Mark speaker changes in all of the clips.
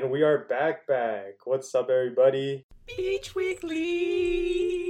Speaker 1: And we are back, back. What's up, everybody?
Speaker 2: Beach Weekly.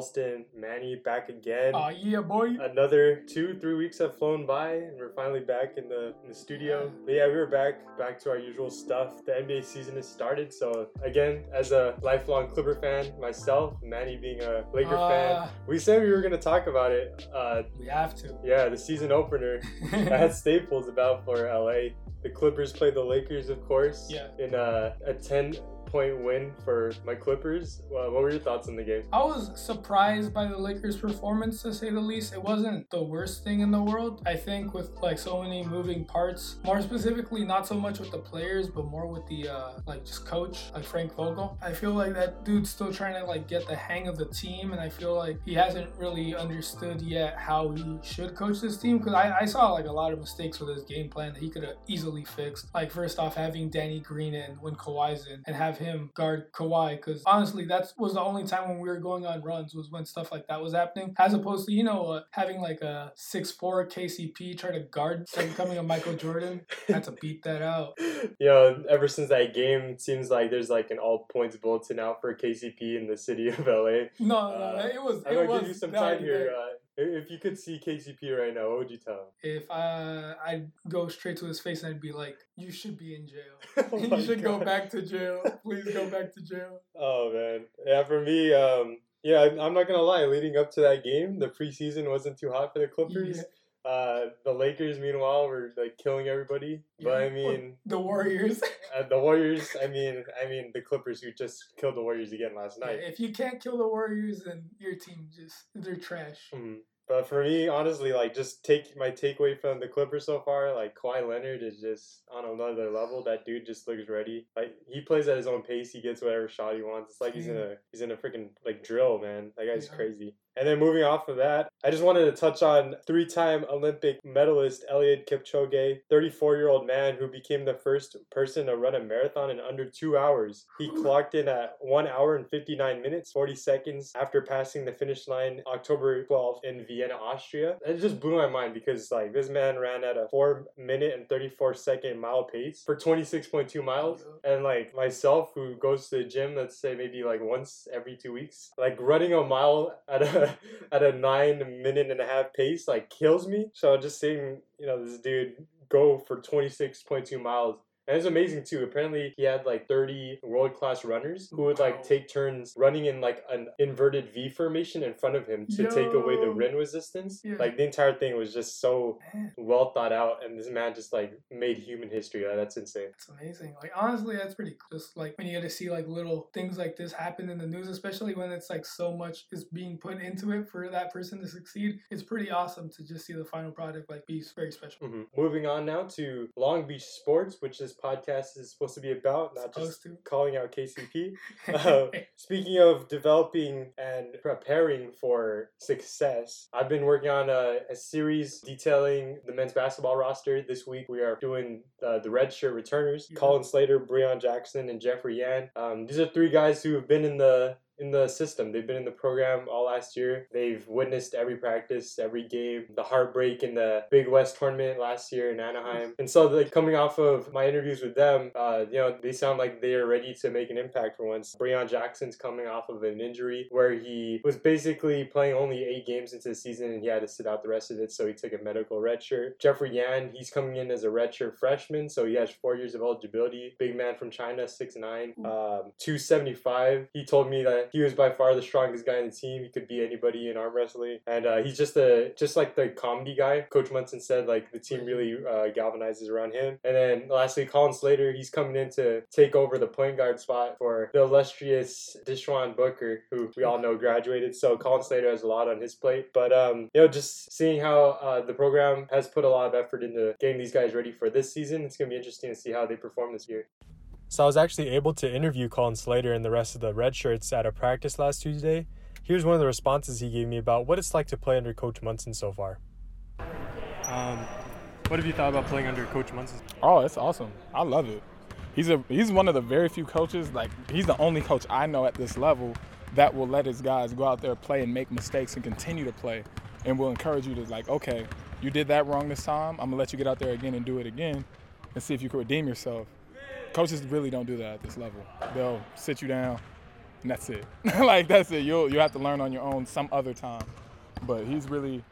Speaker 1: Ralston, Manny back again.
Speaker 2: Oh yeah, boy.
Speaker 1: Another two, three weeks have flown by, and we're finally back in the, in the studio. But yeah, we were back, back to our usual stuff. The NBA season has started, so again, as a lifelong Clipper fan myself, Manny being a Laker fan,
Speaker 2: Uh,
Speaker 1: we said we were gonna talk about it. Uh,
Speaker 2: we have to.
Speaker 1: yeah, the season opener at Staples about for LA. The Clippers played the Lakers, of course,
Speaker 2: Yeah.
Speaker 1: in a, a 10 point win for my Clippers. Uh, what were your thoughts on the game?
Speaker 2: I was surprised by the Lakers' performance, to say the least. It wasn't the worst thing in the world. I think with like so many moving parts, more specifically, not so much with the players, but more with the uh, like just coach, like Frank Vogel. I feel like that dude's still trying to like get the hang of the team, and I feel like he hasn't really understood yet how he should coach this team. Because I, I saw like a lot of mistakes with his game plan that he could have easily fixed. Like first off, having Danny Green in when Kawhi's in, and have him guard Kawhi. Because honestly, that was the only time when we were going on runs was when stuff like that was happening. As opposed to you know uh, having like a six four KCP try to guard becoming a Michael Jordan. Had to beat that out.
Speaker 1: you know, ever since that game, it seems like there's like an all points bulletin out for KCP in the city of LA.
Speaker 2: No, no,
Speaker 1: Uh,
Speaker 2: no, it was.
Speaker 1: I'm
Speaker 2: it
Speaker 1: gonna
Speaker 2: was
Speaker 1: give you some time here. Uh, if you could see KCP right now, what would you tell him?
Speaker 2: If I I'd go straight to his face and I'd be like, "You should be in jail.
Speaker 1: Oh
Speaker 2: you should go back to jail. Please go back to jail."
Speaker 1: Oh man, yeah. For me, um, yeah, I'm not gonna lie. Leading up to that game, the preseason wasn't too hot for the Clippers. Uh, the Lakers, meanwhile, were like killing everybody. But I
Speaker 2: Yeah.
Speaker 1: mean,
Speaker 2: The Warriors.
Speaker 1: uh, the Warriors. I mean, I mean, the Clippers who just killed the Warriors again last night.
Speaker 2: if you can't kill the Warriors, then your team just they're trash.
Speaker 1: Mhm. But for me, honestly, like just take my takeaway from the Clippers so far, like Kawhi Leonard is just on another level. That dude just looks ready. Like he plays at his own pace. He gets whatever shot he wants. It's like he's in a he's in a freaking like drill, man. That guy's
Speaker 2: Yeah.
Speaker 1: crazy. And then moving off of that, I just wanted to touch on three-time Olympic medalist Eliud Kipchoge, 34-year-old man who became the first person to run a marathon in under two hours. He clocked in at one hour and 59 minutes, 40 seconds after passing the finish line October 12th in Vienna, Austria. It just blew my mind because like this man ran at a four minute and 34 second mile pace for 26.2 miles. And like myself, who goes to the gym, let's say maybe like once every two weeks, like running a mile at a at a nine minute and a half pace like kills me. So just seeing you know this dude go for 26.2 miles and it's amazing too. Apparently, he had like 30 world class runners who would like take turns running in like an inverted V formation in front of him to take away the
Speaker 2: Yo.
Speaker 1: rim resistance.
Speaker 2: Yeah.
Speaker 1: Like the entire thing was just so well thought out, and this man just like made human history. Uh, That's insane.
Speaker 2: it's amazing. Like honestly, that's pretty cool. Just like when you get to see like little things like this happen in the news, especially when it's like so much is being put into it for that person to succeed. It's pretty awesome to just see the final product like be very special.
Speaker 1: Mhm. Moving on now to Long Beach Sports, which this podcast is supposed to be about, not just
Speaker 2: to.
Speaker 1: calling out KCP. Uh, speaking of developing and preparing for success, I've been working on a, a series detailing the men's basketball roster. This week we are doing uh, the red shirt returners:
Speaker 2: Yeah.
Speaker 1: Colin Slater, Breon Jackson, and Jeffrey Yan. Um, these are three guys who have been in the in the system. They've been in the program all last year. They've witnessed every practice, every game, the heartbreak in the Big West tournament last year in Anaheim. And so, like coming off of my interviews with them, uh, you know, they sound like they are ready to make an impact for once. Breon Jackson's coming off of an injury where he was basically playing only eight games into the season and he had to sit out the rest of it, so he took a medical redshirt. Jeffrey Yan, he's coming in as a redshirt freshman, so he has four years of eligibility. Big man from China, 6'9", um, 275. He told me that he was by far the strongest guy in the team. He could beat anybody in arm wrestling, and uh, he's just a just like the comedy guy. Coach Monson said like the team really uh, galvanizes around him. And then lastly, Colin Slater. He's coming in to take over the point guard spot for the illustrious Deishuan Booker, who we all know graduated. So Colin Slater has a lot on his plate. But um, you know, just seeing how uh, the program has put a lot of effort into getting these guys ready for this season, it's gonna be interesting to see how they perform this year. So I was actually able to interview Colin Slater and the rest of the Red Shirts at a practice last Tuesday. Here's one of the responses he gave me about what it's like to play under Coach Monson so far. Um, what have you thought about playing under Coach Monson?
Speaker 3: Oh, it's awesome. I love it. He's a he's one of the very few coaches, like he's the only coach I know at this level that will let his guys go out there play and make mistakes and continue to play and will encourage you to like, okay, you did that wrong this time. I'm gonna let you get out there again and do it again, and see if you can redeem yourself. Coaches really don't do that at this level. They'll sit you down, and that's it. like that's it. You'll you have to learn on your own some other time. But he's really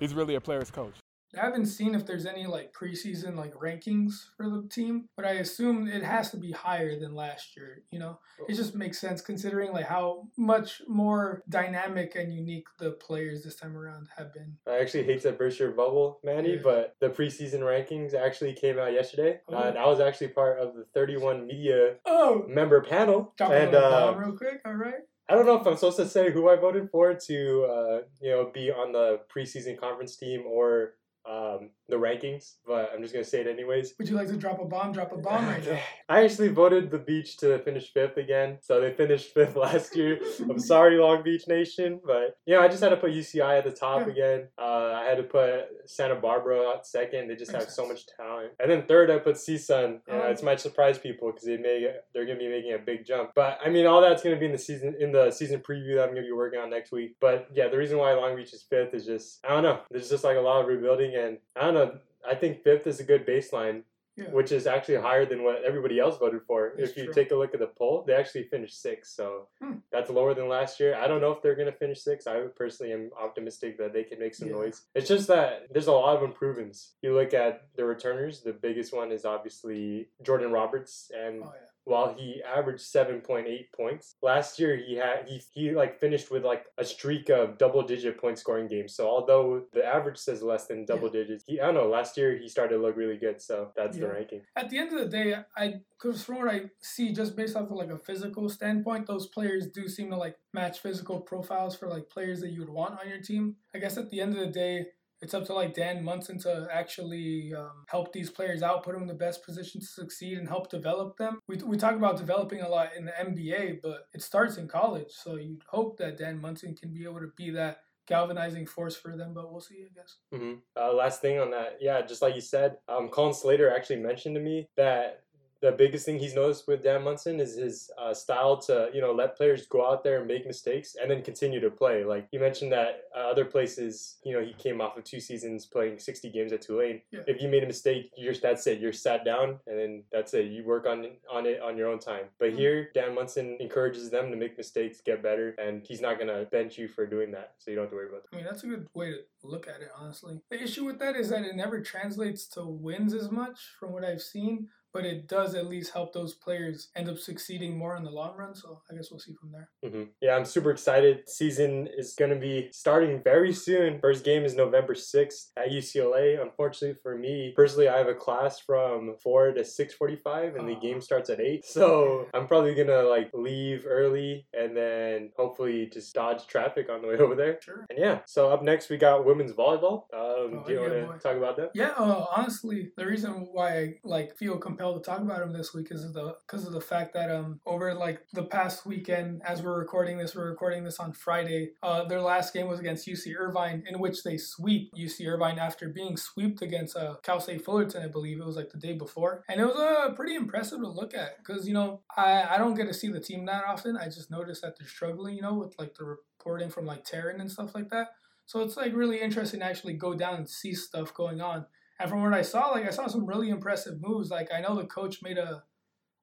Speaker 3: he's really a player's coach.
Speaker 2: I haven't seen if there's any like preseason like rankings for the team, but I assume it has to be higher than last year. You know, it just makes sense considering like how much more dynamic and unique the players this time around have been.
Speaker 1: I actually hate to burst your bubble, Manny,
Speaker 2: Yeah.
Speaker 1: but the preseason rankings actually came out yesterday.
Speaker 2: Oh.
Speaker 1: Uh, and I was actually part of the 31 media
Speaker 2: Oh,
Speaker 1: member panel.
Speaker 2: drop
Speaker 1: and uh,
Speaker 2: real quick. All right.
Speaker 1: I don't know if I'm supposed to say who I voted for to, uh, you know, be on the preseason conference team or um, the rankings, but I'm just gonna say it anyways.
Speaker 2: Would you like to drop a bomb? Drop a bomb right now.
Speaker 1: I actually voted the beach to finish fifth again, so they finished fifth last year. I'm sorry, Long Beach Nation, but you know I just had to put UCI at the top
Speaker 2: Yeah.
Speaker 1: again. Uh, I had to put Santa Barbara at second. They just
Speaker 2: Makes
Speaker 1: have so much talent. And then third, I put CSUN. Yeah,
Speaker 2: Oh.
Speaker 1: it's might surprise people because they may they're gonna be making a big jump. But I mean, all that's gonna be in the season in the season preview that I'm gonna be working on next week. But yeah, the reason why Long Beach is fifth is just I don't know. There's just like a lot of rebuilding, and I don't know. I think fifth is a good baseline
Speaker 2: Yeah.
Speaker 1: which is actually higher than what everybody else voted for.
Speaker 2: That's
Speaker 1: if you
Speaker 2: true.
Speaker 1: take a look at the poll, they actually finished sixth, so
Speaker 2: Hmm.
Speaker 1: that's lower than last year. I don't know if they're going to finish sixth. I personally am optimistic that they can make some
Speaker 2: Yeah.
Speaker 1: noise. It's just that there's a lot of improvements. You look at the returners, the biggest one is obviously Jordan Roberts, and
Speaker 2: Oh yeah.
Speaker 1: While he averaged 7.8 points. Last year he had he, he like finished with like a streak of double digit point scoring games. So although the average says less than double digits he i don't know last year he started to look really good. So that's the
Speaker 2: Yeah.
Speaker 1: ranking.
Speaker 2: At the end of the day, I because from what I see, just based off of like a physical standpoint, those players do seem to like match physical profiles for like players that you would want on your team. I guess at the end of the day, it's up to like Dan Monson to actually um, help these players out, put them in the best position to succeed, and help develop them. We, we talk about developing a lot in the NBA, but it starts in college. So you'd hope that Dan Monson can be able to be that galvanizing force for them, but we'll see, I guess.
Speaker 1: hmm Uh, last thing on that, yeah, just like you said, um, Colin Slater actually mentioned to me that the biggest thing he's noticed with Dan Monson is his uh, style to you know let players go out there and make mistakes and then continue to play. Like he mentioned that uh, other places, you know, he came off of two seasons playing 60 games at Tulane.
Speaker 2: Yeah.
Speaker 1: If you made a mistake, you're that's it. You're sat down and then that's it. You work on on it on your own time. But
Speaker 2: Mhm.
Speaker 1: here, Dan Monson encourages them to make mistakes, get better, and he's not gonna bench you for doing that. So you don't have to worry about that.
Speaker 2: I mean, that's a good way to look at it, honestly. The issue with that is that it never translates to wins as much from what I've seen, but it does at least help those players end up succeeding more in the long run. So I guess we'll see from there.
Speaker 1: hmm Yeah, I'm super excited. Season is going to be starting very soon. First game is November 6th at UCLA. Unfortunately for me, personally, I have a class from 4 to 6:45 and the
Speaker 2: Ah.
Speaker 1: game starts at 8. So, I'm probably going to like leave early and then hopefully just dodge traffic on the way over there.
Speaker 2: Sure.
Speaker 1: And yeah, so up next we got women's volleyball. Um,
Speaker 2: Oh,
Speaker 1: do you
Speaker 2: yeah,
Speaker 1: want to talk about that?
Speaker 2: Yeah, uh, honestly, the reason why I like feel compelled to talk about him this week is the because of the fact that um over like the past weekend, as we're recording this, we're recording this on Friday. Uh, their last game was against UC Irvine, in which they sweep UC Irvine after being swept against uh, Cal State Fullerton, I believe it was like the day before, and it was uh pretty impressive to look at because you know I I don't get to see the team that often. I just noticed that they're struggling, you know, with like the reporting from like Taryn and stuff like that. So it's like really interesting to actually go down and see stuff going on. And from what I saw, like I saw some really impressive moves. Like I know the coach made a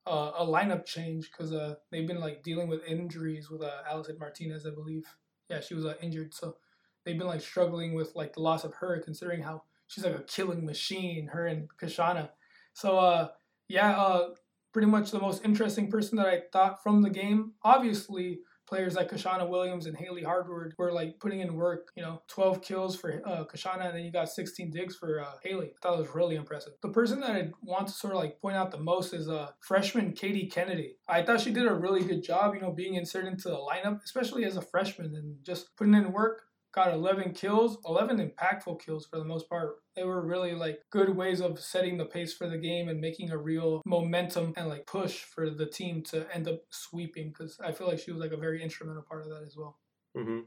Speaker 2: a, a lineup change because uh, they've been like dealing with injuries with uh, Allison Martinez, I believe. Yeah, she was uh, injured, so they've been like struggling with like the loss of her, considering how she's like a killing machine. Her and Kashana. So uh, yeah, uh, pretty much the most interesting person that I thought from the game. Obviously, players like Kashana Williams and Haley Hardwood were like putting in work. You know, 12 kills for uh, Kashana, and then you got 16 digs for uh, Haley. I thought it was really impressive. The person that I want to sort of like point out the most is uh, freshman Katie Kennedy. I thought she did a really good job, you know, being inserted into the lineup, especially as a freshman, and just putting in work. Got 11 kills, 11 impactful kills for the most part. They were really like good ways of setting the pace for the game and making a real momentum and like push for the team to end up sweeping because I feel like she was like a very instrumental part of that as well.
Speaker 1: Mm-hmm.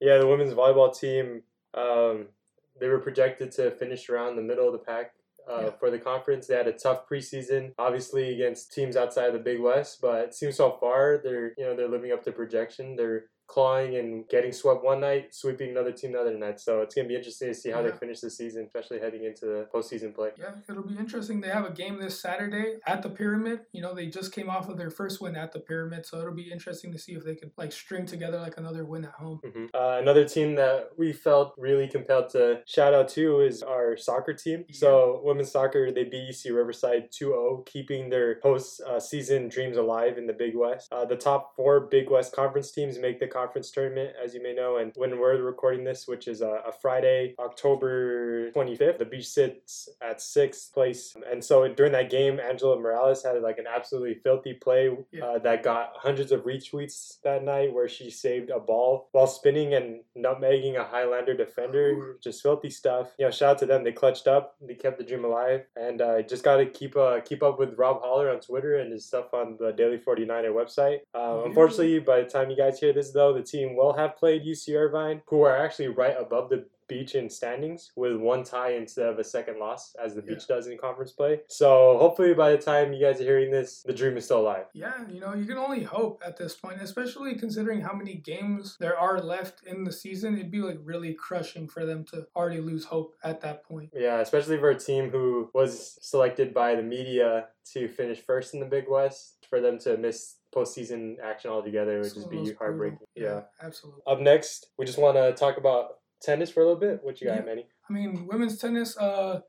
Speaker 1: Yeah, the women's volleyball team, um, they were projected to finish around the middle of the pack uh,
Speaker 2: Yeah.
Speaker 1: for the conference. They had a tough preseason, obviously against teams outside of the Big West, but it seems so far they're you know they're living up to projection. They're clawing and getting swept one night, sweeping another team the other night. So it's gonna be interesting to see how
Speaker 2: Yeah.
Speaker 1: they finish the season, especially heading into the postseason play.
Speaker 2: Yeah, it'll be interesting. They have a game this Saturday at the Pyramid. You know, they just came off of their first win at the Pyramid, so it'll be interesting to see if they could like string together like another win at home.
Speaker 1: hmm Uh, another team that we felt really compelled to shout out to is our soccer team. So women's soccer, they beat UC Riverside 2-0, keeping their post uh, dreams alive in the Big West. Uh, the top four Big West conference teams make the conference tournament, as you may know. And when we're recording this, which is a, a Friday, October 25th, the beach sits at sixth place. And so during that game, Angela Morales had like an absolutely filthy play
Speaker 2: Yeah.
Speaker 1: uh, that got hundreds of retweets that night where she saved a ball while spinning and nutmegging a Highlander defender. Just filthy stuff. You know, shout out to them. They clutched up. They kept the dream alive. And uh, just got to keep uh, keep up with Rob Holler on Twitter and his stuff on the Daily 49er website. Uh,
Speaker 2: Yeah.
Speaker 1: Unfortunately, by the time you guys hear this, though, the team will have played UC Irvine, who are actually right above the beach in standings with one tie instead of a second loss as the
Speaker 2: Yeah.
Speaker 1: beach does in conference play so hopefully by the time you guys are hearing this the dream is still alive
Speaker 2: Yeah, you know, you can only hope at this point, especially considering how many games there are left in the season. It'd be like really crushing for them to already lose hope at that point.
Speaker 1: Yeah, especially for a team who was selected by the media to finish first in the Big West, for them to miss postseason action altogether would just be heartbreaking.
Speaker 2: brutal-
Speaker 1: Yeah.
Speaker 2: absolutely.
Speaker 1: Up next, we just want to talk about tennis for a little bit. What you got,
Speaker 2: Yeah.
Speaker 1: Manny?
Speaker 2: I mean, women's tennis. Uh,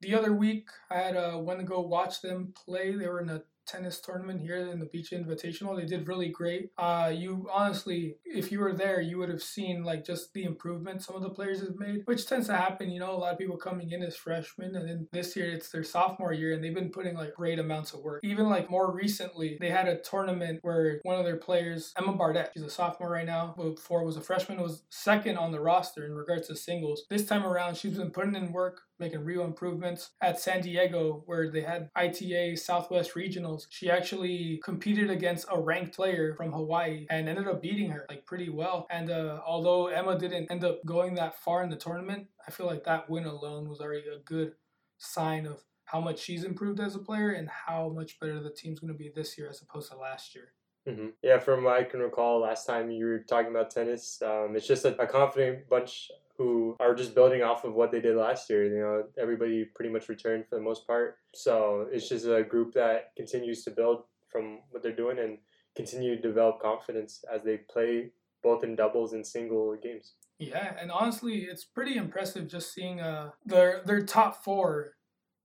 Speaker 2: the other week I had uh, went to go watch them play. They were in a tennis tournament here in the Beach Invitational. They did really great. Uh, you honestly, if you were there, you would have seen like just the improvement some of the players have made, which tends to happen. You know, a lot of people coming in as freshmen, and then this year it's their sophomore year, and they've been putting like great amounts of work. Even like more recently, they had a tournament where one of their players, Emma Bardet, she's a sophomore right now, before was a freshman, was second on the roster in regards to singles. This time around, she's been putting in work making real improvements. At San Diego, where they had ITA Southwest Regionals, she actually competed against a ranked player from Hawaii and ended up beating her like pretty well. And uh, although Emma didn't end up going that far in the tournament, I feel like that win alone was already a good sign of how much she's improved as a player and how much better the team's going to be this year as opposed to last year.
Speaker 1: hmm Yeah, from what I can recall, last time you were talking about tennis, um, it's just a, a confident bunch who are just building off of what they did last year. You know, everybody pretty much returned for the most part. So it's just a group that continues to build from what they're doing and continue to develop confidence as they play both in doubles and single games.
Speaker 2: Yeah, and honestly, it's pretty impressive just seeing uh their their top four.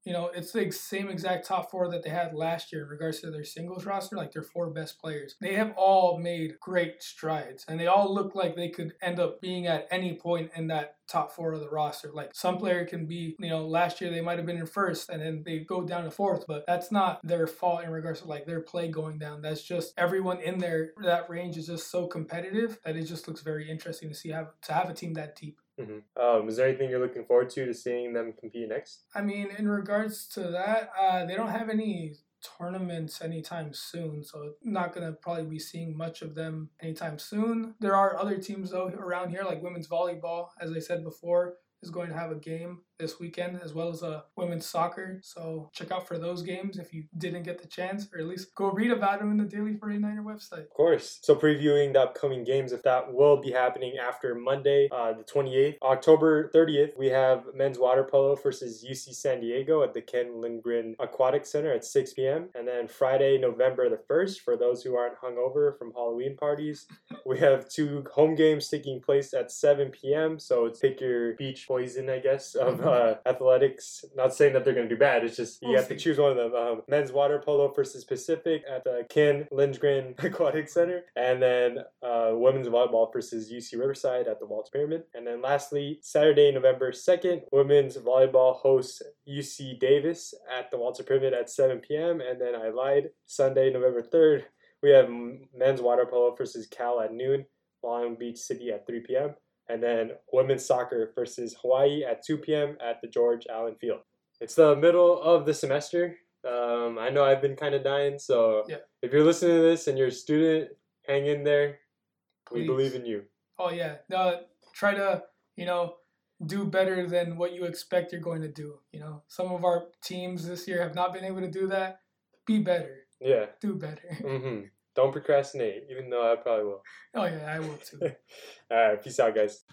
Speaker 2: You know, it's the same exact top four that they had last year in regards to their singles roster, like their four best players. They have all made great strides, and they all look like they could end up being at any point in that top four of the roster. Like some player can be, you know, last year they might have been in first and then they go down to fourth, but that's not their fault in regards to like their play going down. That's just everyone in there. That range is just so competitive that it just looks very interesting to see have to have a team that deep.
Speaker 1: Hmm Um, is there anything you're looking forward to to seeing them compete next?
Speaker 2: I mean, in regards to that, uh, they don't have any tournaments anytime soon, so not gonna probably be seeing much of them anytime soon. There are other teams though around here, like women's volleyball, as I said before, is going to have a game this weekend, as well as a women's soccer. So check out for those games if you didn't get the chance, or at least go read about them in the Daily 49er website.
Speaker 1: Of course. So previewing the upcoming games, if that will be happening after Monday, uh, the 28th, October 30th, we have men's water polo versus UC San Diego at the Ken Lindgren Aquatic Center at 6 p.m. And then Friday, November the 1st, for those who aren't hungover from Halloween parties, we have two home games taking place at 7 p.m. So it's pick your beach poison, I guess, of uh, athletics. Not saying that they're going to do bad. It's just you
Speaker 2: We'll
Speaker 1: have to choose one of them. Um, men's water polo versus Pacific at the Ken Lindgren Aquatic Center, and then uh, women's volleyball versus UC Riverside at the Walter Pyramid. And then lastly, Saturday, November 2nd, women's volleyball hosts UC Davis at the Walter Pyramid at 7 p.m. And then I lied, Sunday, November 3rd, we have men's water polo versus Cal at noon, Long Beach City at 3 p.m. And then women's soccer versus Hawaii at 2 p.m. at the George Allen Field. It's the middle of the semester. Um, I know I've been kind of dying, so
Speaker 2: Yeah.
Speaker 1: if you're listening to this and you're a student, hang in there. We believe in you.
Speaker 2: Oh yeah, no, try to you know do better than what you expect you're going to do. You know, some of our teams this year have not been able to do that. Be better.
Speaker 1: Yeah.
Speaker 2: Do better.
Speaker 1: hmm Don't procrastinate, even though I probably will.
Speaker 2: Oh yeah, I will too.
Speaker 1: All right, peace out, guys.